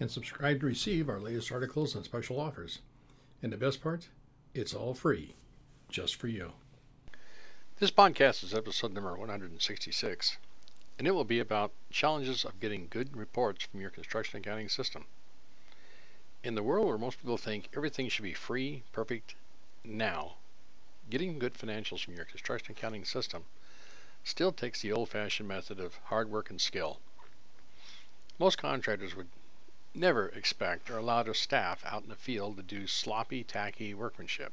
and subscribe to receive our latest articles and special offers. And the best part, it's all free, just for you. This podcast is episode number 166, and it will be about challenges of getting good reports from your construction accounting system. In the world where most people think everything should be free, perfect, now, getting good financials from your construction accounting system still takes the old fashioned method of hard work and skill. Most contractors would never expect or allow their staff out in the field to do sloppy, tacky workmanship,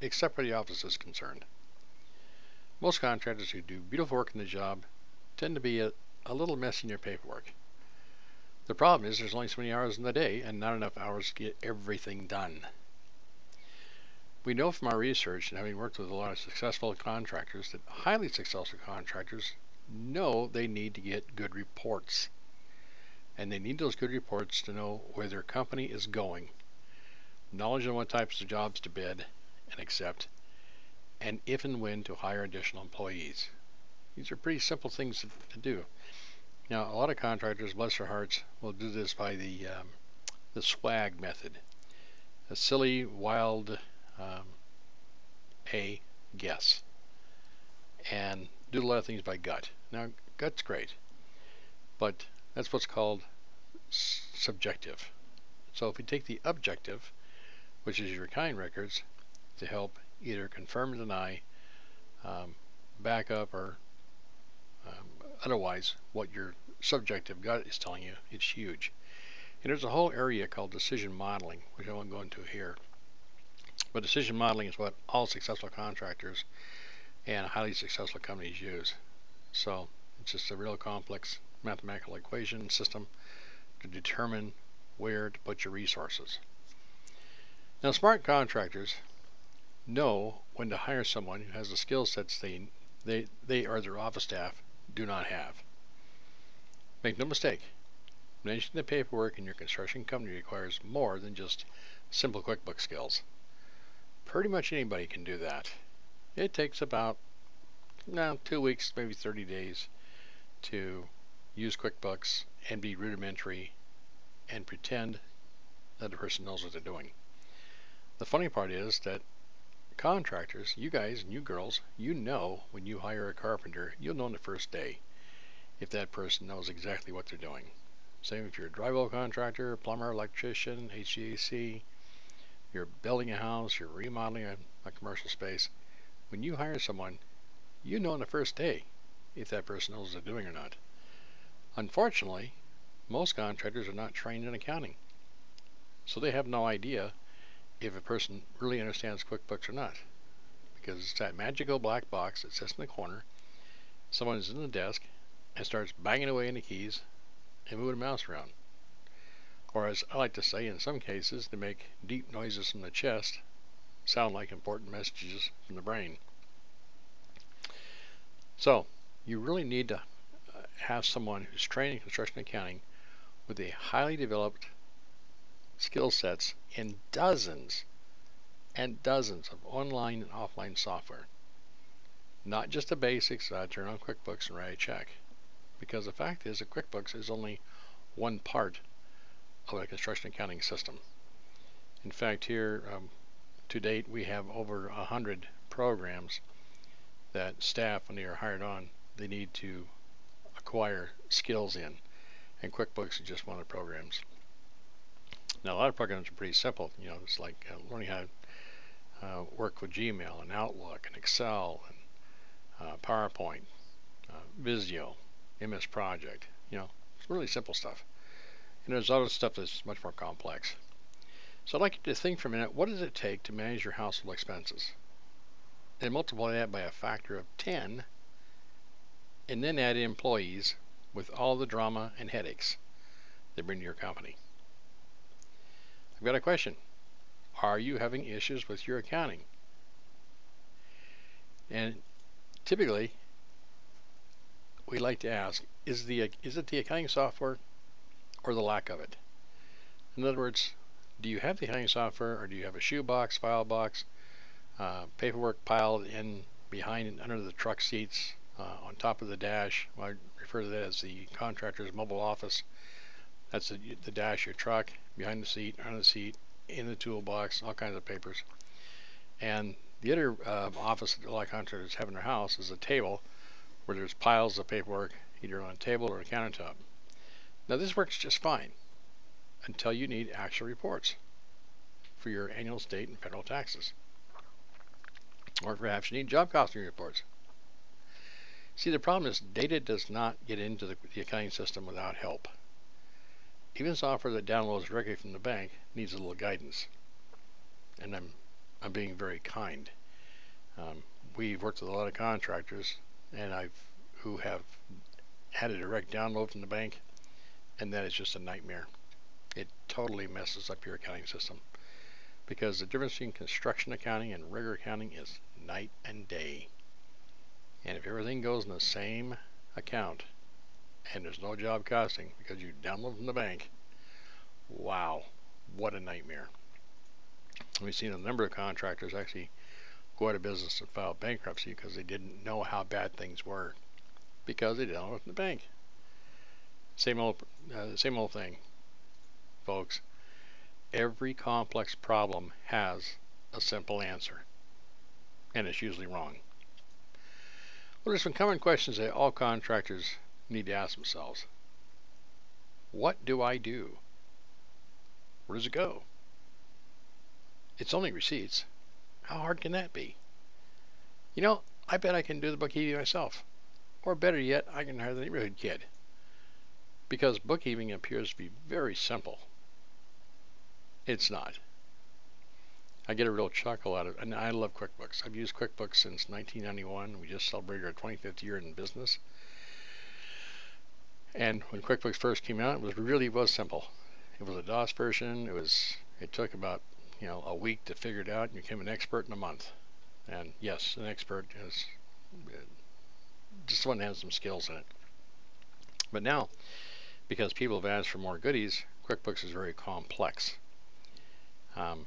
except where the office is concerned. Most contractors who do beautiful work in the job tend to be a, a little messy in their paperwork. The problem is there's only so many hours in the day and not enough hours to get everything done. We know from our research and having worked with a lot of successful contractors that highly successful contractors know they need to get good reports. And they need those good reports to know where their company is going, knowledge on what types of jobs to bid and accept, and if and when to hire additional employees. These are pretty simple things to, to do. Now, a lot of contractors, bless their hearts, will do this by the um, the swag method, a silly, wild um, a guess and do a lot of things by gut. Now, gut's great, but that's what's called subjective. So if you take the objective, which is your kind records, to help either confirm or deny, um, back up, or um, otherwise what your subjective gut is telling you, it's huge. And there's a whole area called decision modeling, which I won't go into here. But decision modeling is what all successful contractors and highly successful companies use. So it's just a real complex mathematical equation system to determine where to put your resources. Now, smart contractors know when to hire someone who has the skill sets they, they, they or their office staff do not have. Make no mistake, managing the paperwork in your construction company requires more than just simple QuickBooks skills pretty much anybody can do that. It takes about now two weeks, maybe 30 days to use QuickBooks and be rudimentary and pretend that the person knows what they're doing. The funny part is that contractors, you guys and you girls, you know when you hire a carpenter, you'll know on the first day if that person knows exactly what they're doing. Same if you're a drywall contractor, plumber, electrician, HVAC, you're building a house, you're remodeling a, a commercial space. When you hire someone, you know on the first day if that person knows what they're doing or not. Unfortunately, most contractors are not trained in accounting, so they have no idea if a person really understands QuickBooks or not. Because it's that magical black box that sits in the corner, someone is in the desk and starts banging away in the keys and moving the mouse around or as I like to say in some cases, they make deep noises from the chest sound like important messages from the brain. So, you really need to have someone who's trained in construction accounting with a highly developed skill sets in dozens and dozens of online and offline software. Not just the basics, uh, turn on QuickBooks and write a check. Because the fact is that QuickBooks is only one part of a construction accounting system. In fact, here um, to date we have over a hundred programs that staff, when they are hired on, they need to acquire skills in, and QuickBooks is just one of the programs. Now, a lot of programs are pretty simple. You know, it's like uh, learning how to uh, work with Gmail and Outlook and Excel and uh, PowerPoint, uh, Visio, MS Project. You know, it's really simple stuff. And there's other stuff that's much more complex. So I'd like you to think for a minute, what does it take to manage your household expenses? And multiply that by a factor of 10, and then add employees with all the drama and headaches they bring to your company. I've got a question. Are you having issues with your accounting? And typically, we like to ask, is the is it the accounting software or the lack of it? In other words, do you have the accounting software or do you have a shoebox, file box, uh, paperwork piled in behind and under the truck seats, uh, on top of the dash? I refer to that as the contractor's mobile office. That's the, the dash your truck, behind the seat, on the seat, in the toolbox, all kinds of papers. And the other uh, office that a lot of contractors have in their house is a table where there's piles of paperwork either on a table or a countertop. Now this works just fine until you need actual reports for your annual state and federal taxes. Or perhaps you need job costing reports. See, the problem is data does not get into the, the accounting system without help. Even software that downloads directly from the bank needs a little guidance. And I'm, I'm being very kind. Um, we've worked with a lot of contractors, and I've who have had a direct download from the bank, and that is just a nightmare. It totally messes up your accounting system because the difference between construction accounting and regular accounting is night and day. And if everything goes in the same account and there's no job costing because you download from the bank, wow, what a nightmare. We've seen a number of contractors actually go out of business and file bankruptcy because they didn't know how bad things were because they downloaded from the bank. Same old, uh, same old thing, folks. Every complex problem has a simple answer, and it's usually wrong. Well, there's some common questions that all contractors need to ask themselves. What do I do? Where does it go? It's only receipts. How hard can that be? You know, I bet I can do the bookkeeping myself. Or better yet, I can hire the neighborhood kid. Because bookkeeping appears to be very simple. It's not. I get a real chuckle out of it. And I love QuickBooks. I've used QuickBooks since 1991. We just celebrated our 25th year in business. And when QuickBooks first came out, it was really was simple. It was a DOS version. It was it took about you know a week to figure it out, and you became an expert in a month. And yes, an expert is just one that has some skills in it. But now, because people have asked for more goodies, QuickBooks is very complex. Um,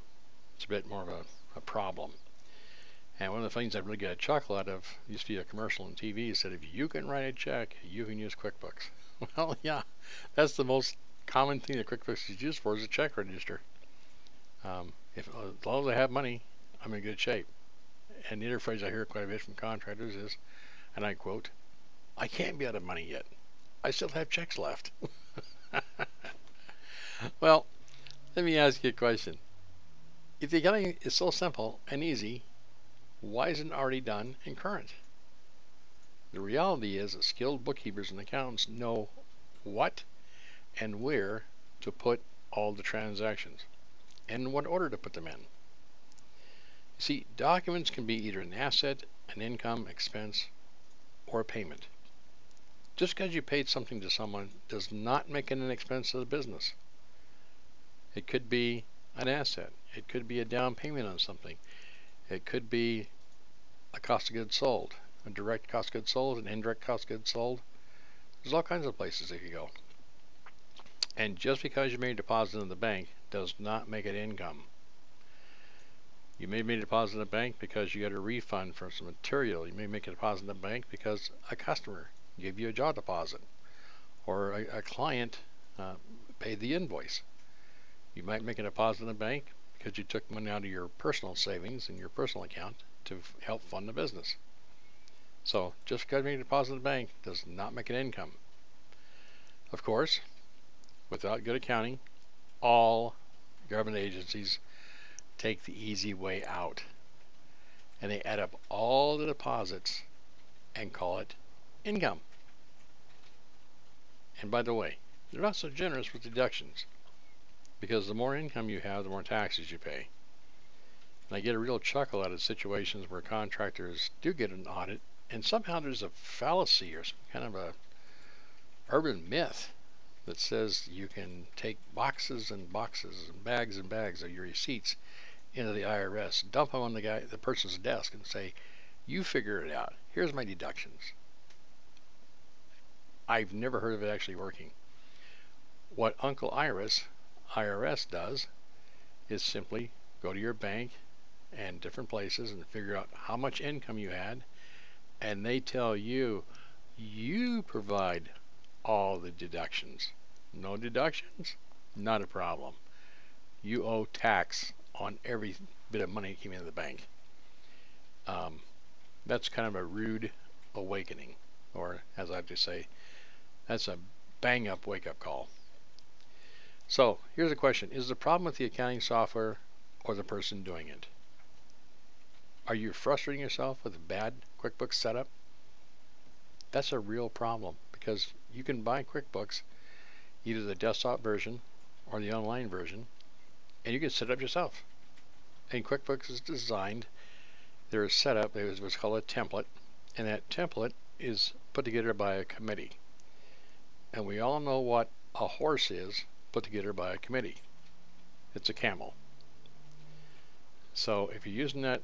it's a bit more of a, a problem. And one of the things I really get a chuckle out of used to be a commercial on TV said, if you can write a check, you can use QuickBooks. Well, yeah, that's the most common thing that QuickBooks is used for is a check register. Um, if as long as I have money, I'm in good shape. And the other phrase I hear quite a bit from contractors is, and I quote, "I can't be out of money yet. I still have checks left." well, let me ask you a question. If the accounting is so simple and easy, why isn't it already done and current? The reality is that skilled bookkeepers and accountants know what and where to put all the transactions and what order to put them in. You see, documents can be either an asset, an income, expense, or a payment. Just because you paid something to someone does not make it an expense to the business. It could be an asset. It could be a down payment on something. It could be a cost of goods sold, a direct cost of goods sold, an indirect cost of goods sold. There's all kinds of places it could go. And just because you made a deposit in the bank does not make it income. You may make a deposit in the bank because you got a refund for some material. You may make a deposit in the bank because a customer gave you a job deposit or a, a client uh, paid the invoice. You might make a deposit in the bank because you took money out of your personal savings in your personal account to f- help fund the business. So just because you deposit in the bank does not make an income. Of course, without good accounting, all government agencies take the easy way out. And they add up all the deposits and call it income. And by the way, they're not so generous with deductions because the more income you have, the more taxes you pay. And I get a real chuckle out of situations where contractors do get an audit, and somehow there's a fallacy or some kind of a urban myth that says you can take boxes and boxes and bags and bags of your receipts into the IRS, dump them on the guy, the person's desk, and say, "You figure it out. Here's my deductions." I've never heard of it actually working. What Uncle Iris, IRS, does is simply go to your bank and different places and figure out how much income you had, and they tell you you provide all the deductions. No deductions? Not a problem. You owe tax on every bit of money that came into the bank. Um, that's kind of a rude awakening, or as I like to say, that's a bang up wake up call. So here's a question Is the problem with the accounting software or the person doing it? Are you frustrating yourself with a bad QuickBooks setup? That's a real problem because you can buy QuickBooks, either the desktop version or the online version, and you can set it up yourself. And QuickBooks is designed, there is set up, there's what's called a template, and that template is put together by a committee. And we all know what a horse is put together by a committee. It's a camel. So if you're using that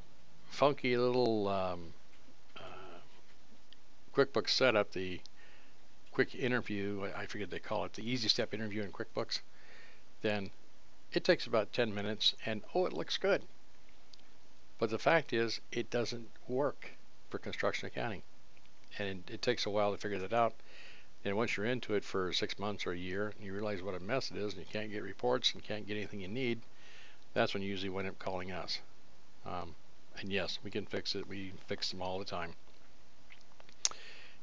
funky little um, uh, QuickBooks setup, the quick interview, I forget they call it, the easy step interview in QuickBooks, then it takes about 10 minutes and oh, it looks good. But the fact is, it doesn't work for construction accounting. And it, it takes a while to figure that out. And once you're into it for six months or a year, and you realize what a mess it is, and you can't get reports and can't get anything you need, that's when you usually wind up calling us. Um, and yes, we can fix it. We fix them all the time.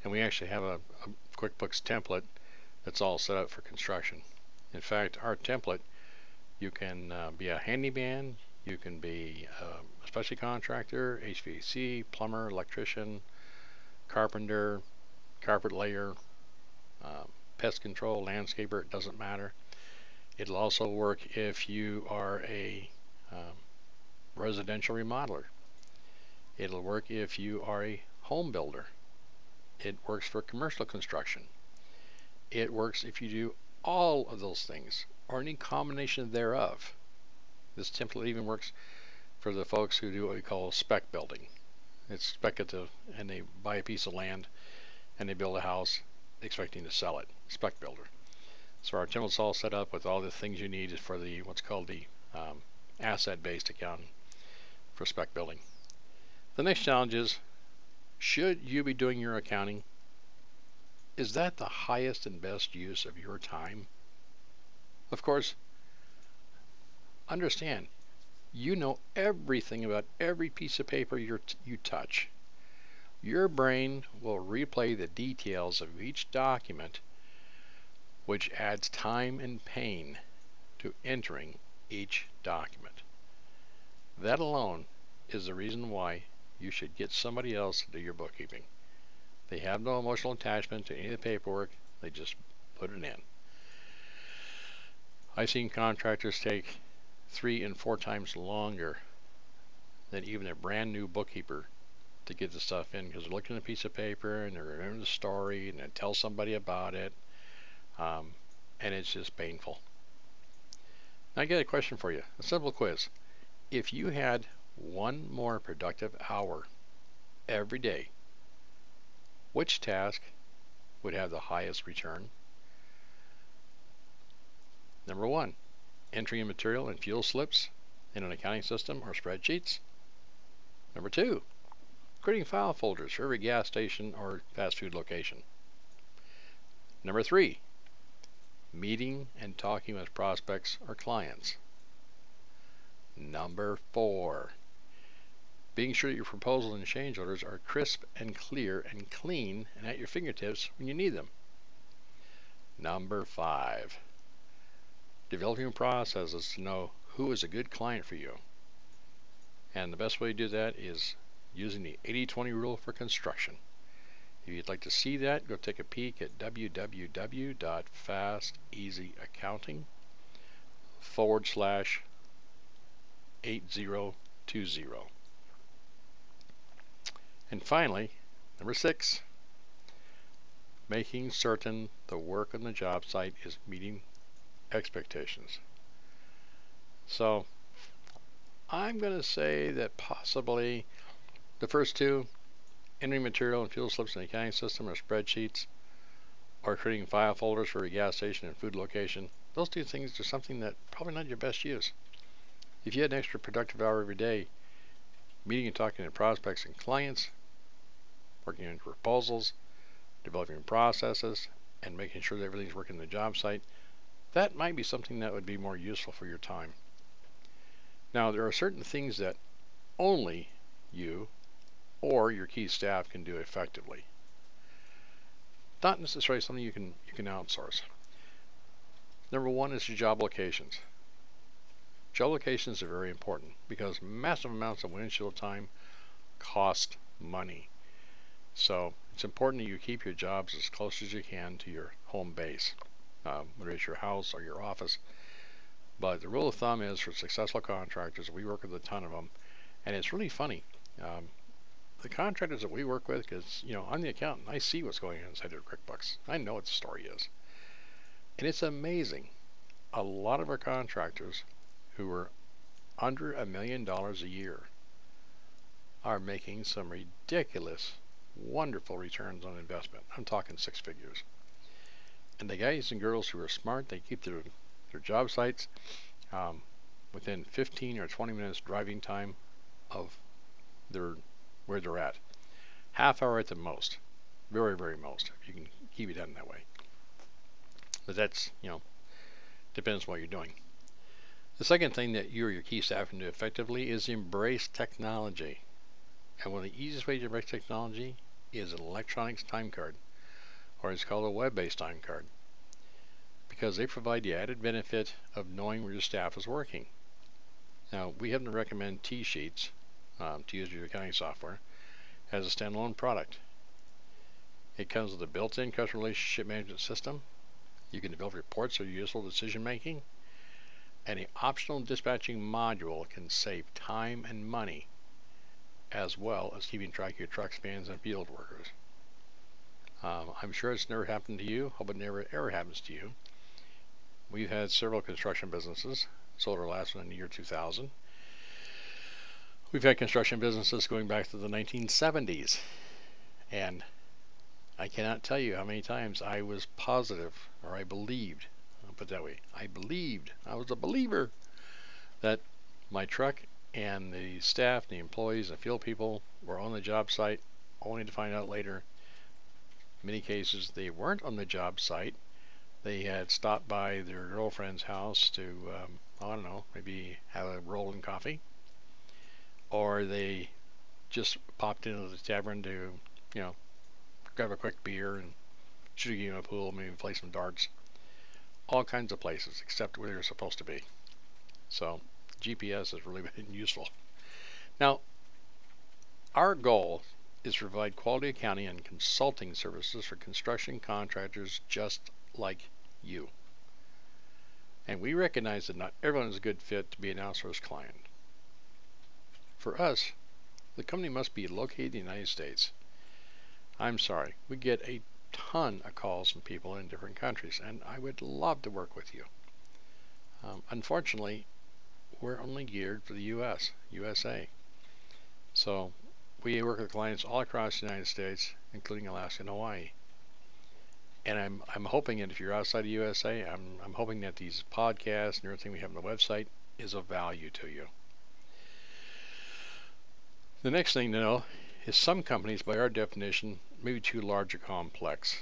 And we actually have a, a QuickBooks template that's all set up for construction. In fact, our template, you can uh, be a handyman, you can be um, a specialty contractor, HVAC, plumber, electrician, carpenter, carpet layer, uh, pest control, landscaper, it doesn't matter. It'll also work if you are a um, residential remodeler. It'll work if you are a home builder. It works for commercial construction. It works if you do all of those things or any combination thereof. This template even works for the folks who do what we call spec building. It's speculative, and they buy a piece of land and they build a house expecting to sell it. Spec builder. So our template's all set up with all the things you need for the what's called the um, asset-based accounting for spec building. The next challenge is should you be doing your accounting? Is that the highest and best use of your time? Of course, understand you know everything about every piece of paper you you touch. Your brain will replay the details of each document, which adds time and pain to entering each document. That alone is the reason why you should get somebody else to do your bookkeeping. They have no emotional attachment to any of the paperwork, they just put it in. I've seen contractors take three and four times longer than even a brand new bookkeeper to get the stuff in because they're looking at a piece of paper and they're remembering the story and they tell somebody about it. Um, and it's just painful. Now, I get a question for you a simple quiz. If you had one more productive hour every day, which task would have the highest return? Number one, entry entering material and fuel slips in an accounting system or spreadsheets. Number two, creating file folders for every gas station or fast food location. Number three, meeting and talking with prospects or clients. Number four, being sure that your proposals and change orders are crisp and clear and clean and at your fingertips when you need them. Number five, developing processes to know who is a good client for you. And the best way to do that is using the 80 20 rule for construction. If you'd like to see that, go take a peek at www.fasteasyaccounting forward slash 8020. And finally, number six, making certain the work on the job site is meeting expectations. So I'm going to say that possibly the first two, entering material and fuel slips in the accounting system or spreadsheets, or creating file folders for a gas station and food location, those two things are something that probably not your best use. If you had an extra productive hour every day, meeting and talking to prospects and clients, working on proposals, developing processes, and making sure that everything's working on the job site, that might be something that would be more useful for your time. Now, there are certain things that only you or your key staff can do effectively. Not necessarily something you can you can outsource. Number one is your job locations. Job locations are very important because massive amounts of windshield time cost money. So it's important that you keep your jobs as close as you can to your home base, um, whether it's your house or your office. But the rule of thumb is for successful contractors, we work with a ton of them, and it's really funny. Um, the contractors that we work with, because you know I'm the accountant, I see what's going on inside their QuickBooks. I know what the story is, and it's amazing. A lot of our contractors who are under a million dollars a year are making some ridiculous wonderful returns on investment. I'm talking six figures. And the guys and girls who are smart, they keep their, their job sites um, within 15 or 20 minutes driving time of their where they're at. Half hour at the most. Very, very most. If you can keep it done that way. But that's, you know, depends what you're doing. The second thing that you or your key staff can do effectively is embrace technology. And one of the easiest ways to embrace technology is an electronics time card, or it's called a web-based time card, because they provide the added benefit of knowing where your staff is working. Now, we happen to recommend T-Sheets um, to use your accounting software as a standalone product. It comes with a built-in customer relationship management system. You can develop reports are useful decision making. And the optional dispatching module can save time and money as well as keeping track of your truck spans and field workers. Um, I'm sure it's never happened to you. Hope it never ever happens to you. We've had several construction businesses. Sold our last one in the year 2000. We've had construction businesses going back to the 1970s. And I cannot tell you how many times I was positive, or I believed, I'll put that way, I believed, I was a believer that my truck and the staff, the employees, the field people were on the job site, only to find out later. Many cases, they weren't on the job site. They had stopped by their girlfriend's house to, um, I don't know, maybe have a roll and coffee, or they just popped into the tavern to, you know, grab a quick beer and shoot a game of pool, maybe play some darts. All kinds of places except where they're supposed to be. So GPS has really been useful. Now, our goal is to provide quality accounting and consulting services for construction contractors just like you. And we recognize that not everyone is a good fit to be an outsourced client. For us, the company must be located in the United States. I'm sorry, we get a ton of calls from people in different countries, and I would love to work with you. Um, unfortunately, we're only geared for the US, USA. So we work with clients all across the United States, including Alaska and Hawaii. And I'm I'm hoping that if you're outside the USA, I'm I'm hoping that these podcasts and everything we have on the website is of value to you. The next thing to know is some companies, by our definition, may be too large or complex.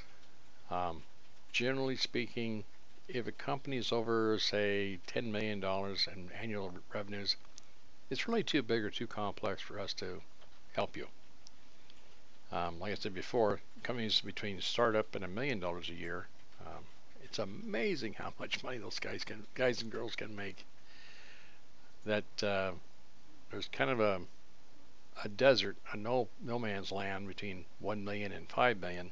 Um, generally speaking, if a company is over, say, $10 million in annual revenues, it's really too big or too complex for us to help you. Um, like I said before, companies between startup and a million dollars a year, um, it's amazing how much money those guys can, guys and girls can make. That uh, there's kind of a a desert, a no no man's land between one million and five million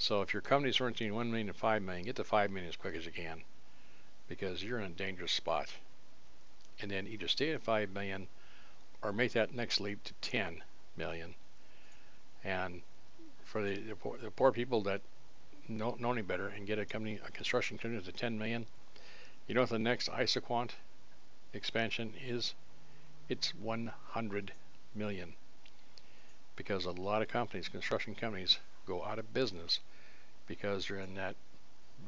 so if your company's earning 1 million to 5 million, get to 5 million as quick as you can because you're in a dangerous spot. And then either stay at 5 million or make that next leap to 10 million. And for the, the, poor, the poor people that know, know any better and get a company, a construction company to 10 million. You know what the next Isoquant expansion is? It's 100 million. Because a lot of companies, construction companies, go out of business because they're in that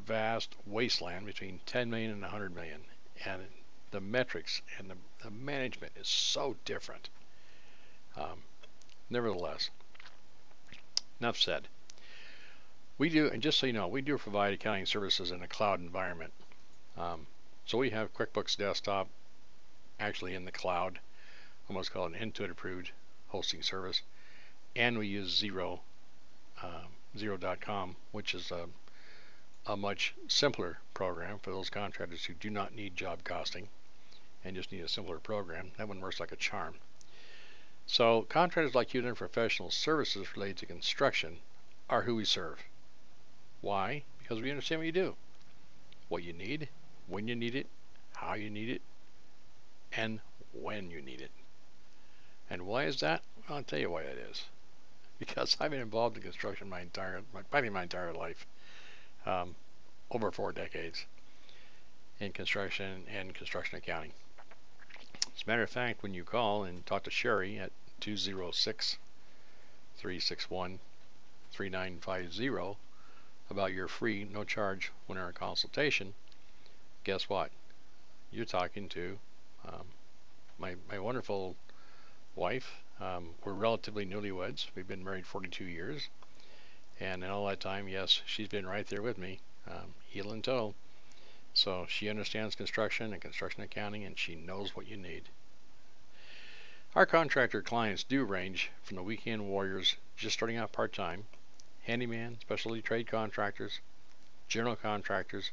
vast wasteland between 10 million and 100 million. And the metrics and the, the management is so different. Um, nevertheless, enough said. We do, and just so you know, we do provide accounting services in a cloud environment. Um, so we have QuickBooks Desktop actually in the cloud, almost called an Intuit approved hosting service, and we use Xero, um, Xero.com, which is a, a much simpler program for those contractors who do not need job costing and just need a simpler program. That one works like a charm. So contractors like you doing professional services related to construction are who we serve. Why? Because we understand what you do, what you need, when you need it, how you need it, and when you need it. And why is that? Well, I'll tell you why that is. Because I've been involved in construction my entire, my, probably my entire life, um, over four decades in construction and construction accounting. As a matter of fact, when you call and talk to Sharie at 206 361 3950 about your free, no charge one hour consultation, guess what? You're talking to um, my, my wonderful wife. Um, we're relatively newlyweds. We've been married 42 years. And in all that time, yes, she's been right there with me, um, heel and toe. So she understands construction and construction accounting, and she knows what you need. Our contractor clients do range from the weekend warriors just starting out part time handyman, specialty trade contractors, general contractors,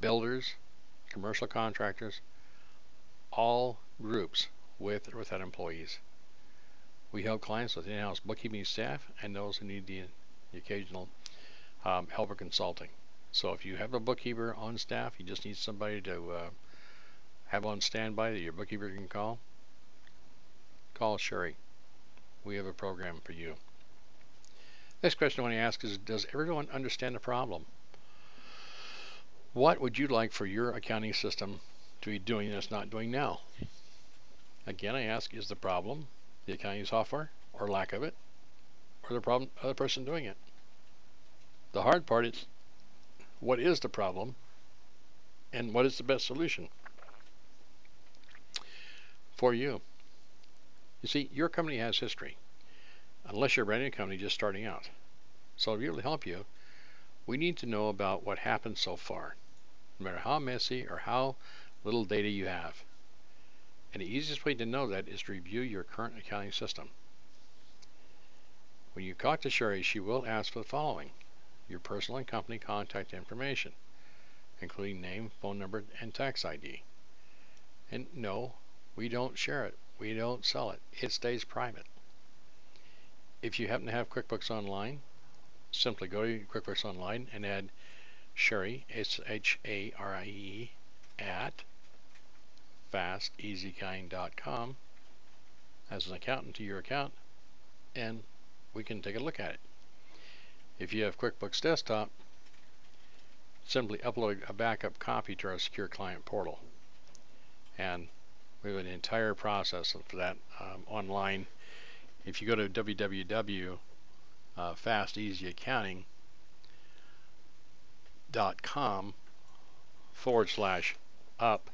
builders, commercial contractors, all groups with or without employees. We help clients with in-house bookkeeping staff and those who need the, the occasional um, helper consulting. So if you have a bookkeeper on staff, you just need somebody to uh, have on standby that your bookkeeper can call, call Sharie. We have a program for you. Next question I want to ask is Does everyone understand the problem? What would you like for your accounting system to be doing that's not doing now? Again, I ask Is the problem the accounting software or lack of it, or the problem other person doing it? The hard part is what is the problem and what is the best solution for you? You see, your company has history unless you're a brand new company just starting out. So to to help you, we need to know about what happened so far, no matter how messy or how little data you have. And the easiest way to know that is to review your current accounting system. When you talk to Sharie, she will ask for the following your personal and company contact information, including name, phone number, and tax ID. And no, we don't share it. We don't sell it. It stays private. If you happen to have QuickBooks Online, simply go to QuickBooks Online and add Sharie, S H A R I E, at fasteasykind.com as an accountant to your account, and we can take a look at it. If you have QuickBooks Desktop, simply upload a backup copy to our secure client portal. And we have an entire process for that um, online if you go to www.fasteasyaccounting.com forward slash up,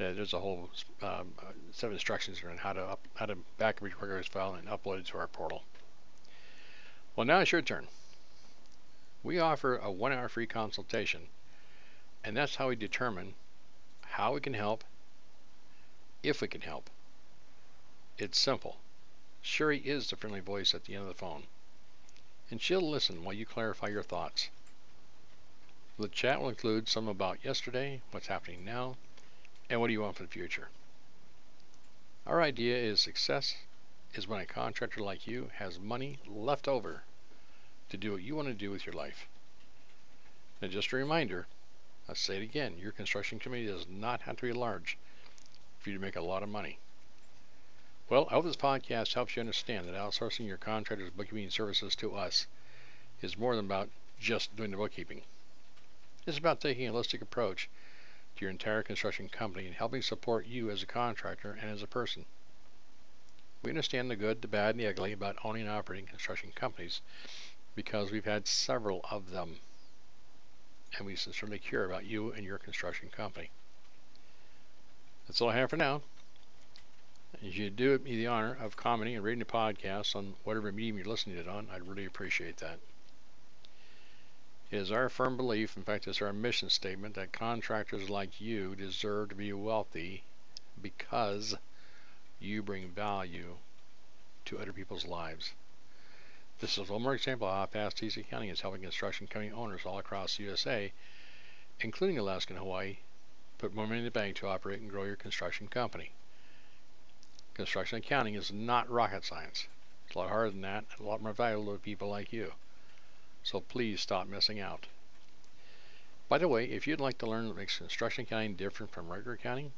uh, there's a whole um, set of instructions on how to up, how to back up your QuickBooks file and upload it to our portal. Well, now it's your turn. We offer a one-hour free consultation, and that's how we determine how we can help, if we can help. It's simple. Sharie is the friendly voice at the end of the phone, and she'll listen while you clarify your thoughts. The chat will include some about yesterday, what's happening now, and what do you want for the future. Our idea is success is when a contractor like you has money left over to do what you want to do with your life. Now, just a reminder, I'll say it again, your construction committee does not have to be large for you to make a lot of money. Well, I hope this podcast helps you understand that outsourcing your contractor's bookkeeping services to us is more than about just doing the bookkeeping. It's about taking a holistic approach to your entire construction company and helping support you as a contractor and as a person. We understand the good, the bad, and the ugly about owning and operating construction companies because we've had several of them. And we sincerely care about you and your construction company. That's all I have for now. If you do me the honor of commenting and rating the podcast on whatever medium you're listening to it on, I'd really appreciate that. It is our firm belief, in fact, it's our mission statement, that contractors like you deserve to be wealthy because you bring value to other people's lives. This is one more example of how Fast Easy Accounting is helping construction company owners all across the USA, including Alaska and Hawaii, put more money in the bank to operate and grow your construction company. Construction accounting is not rocket science. It's a lot harder than that, a lot more valuable to people like you. So please stop missing out. By the way, if you'd like to learn what makes construction accounting different from regular accounting,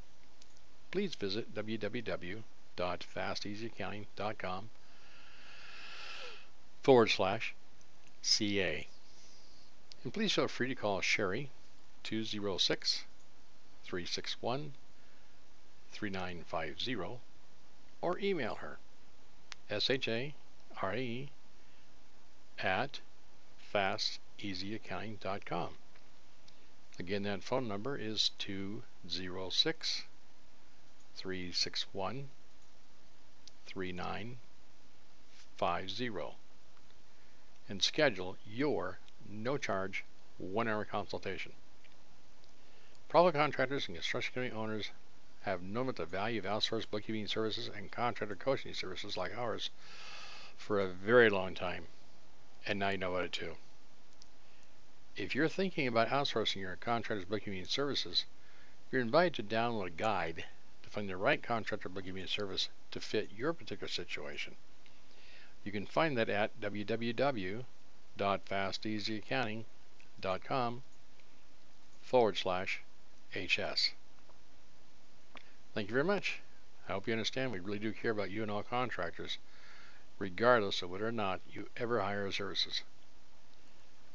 please visit www.fasteasyaccounting.com forward slash CA. And please feel free to call Sharie 206 361 3950 or email her share at fasteasyaccounting.com. Again, that phone number is 206 361 3950 and schedule your no charge one hour consultation. Private contractors and construction company owners have known the value of outsourced bookkeeping services and contractor coaching services like ours for a very long time, and now you know about it too. If you're thinking about outsourcing your contractor's bookkeeping services, you're invited to download a guide to find the right contractor bookkeeping service to fit your particular situation. You can find that at www.fasteasyaccounting.com forward slash HS. Thank you very much. I hope you understand we really do care about you and all contractors, regardless of whether or not you ever hire our services.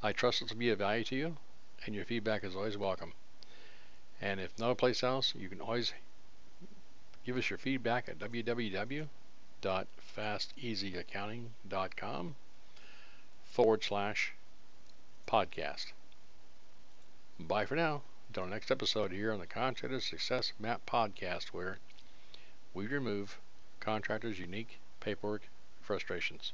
I trust it to be of value to you, and your feedback is always welcome. And if no place else, you can always give us your feedback at www.fasteasyaccounting.com forward slash podcast. Bye for now. Until next episode here on the Contractor Success Map podcast, where we remove contractors' unique paperwork frustrations.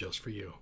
just for you.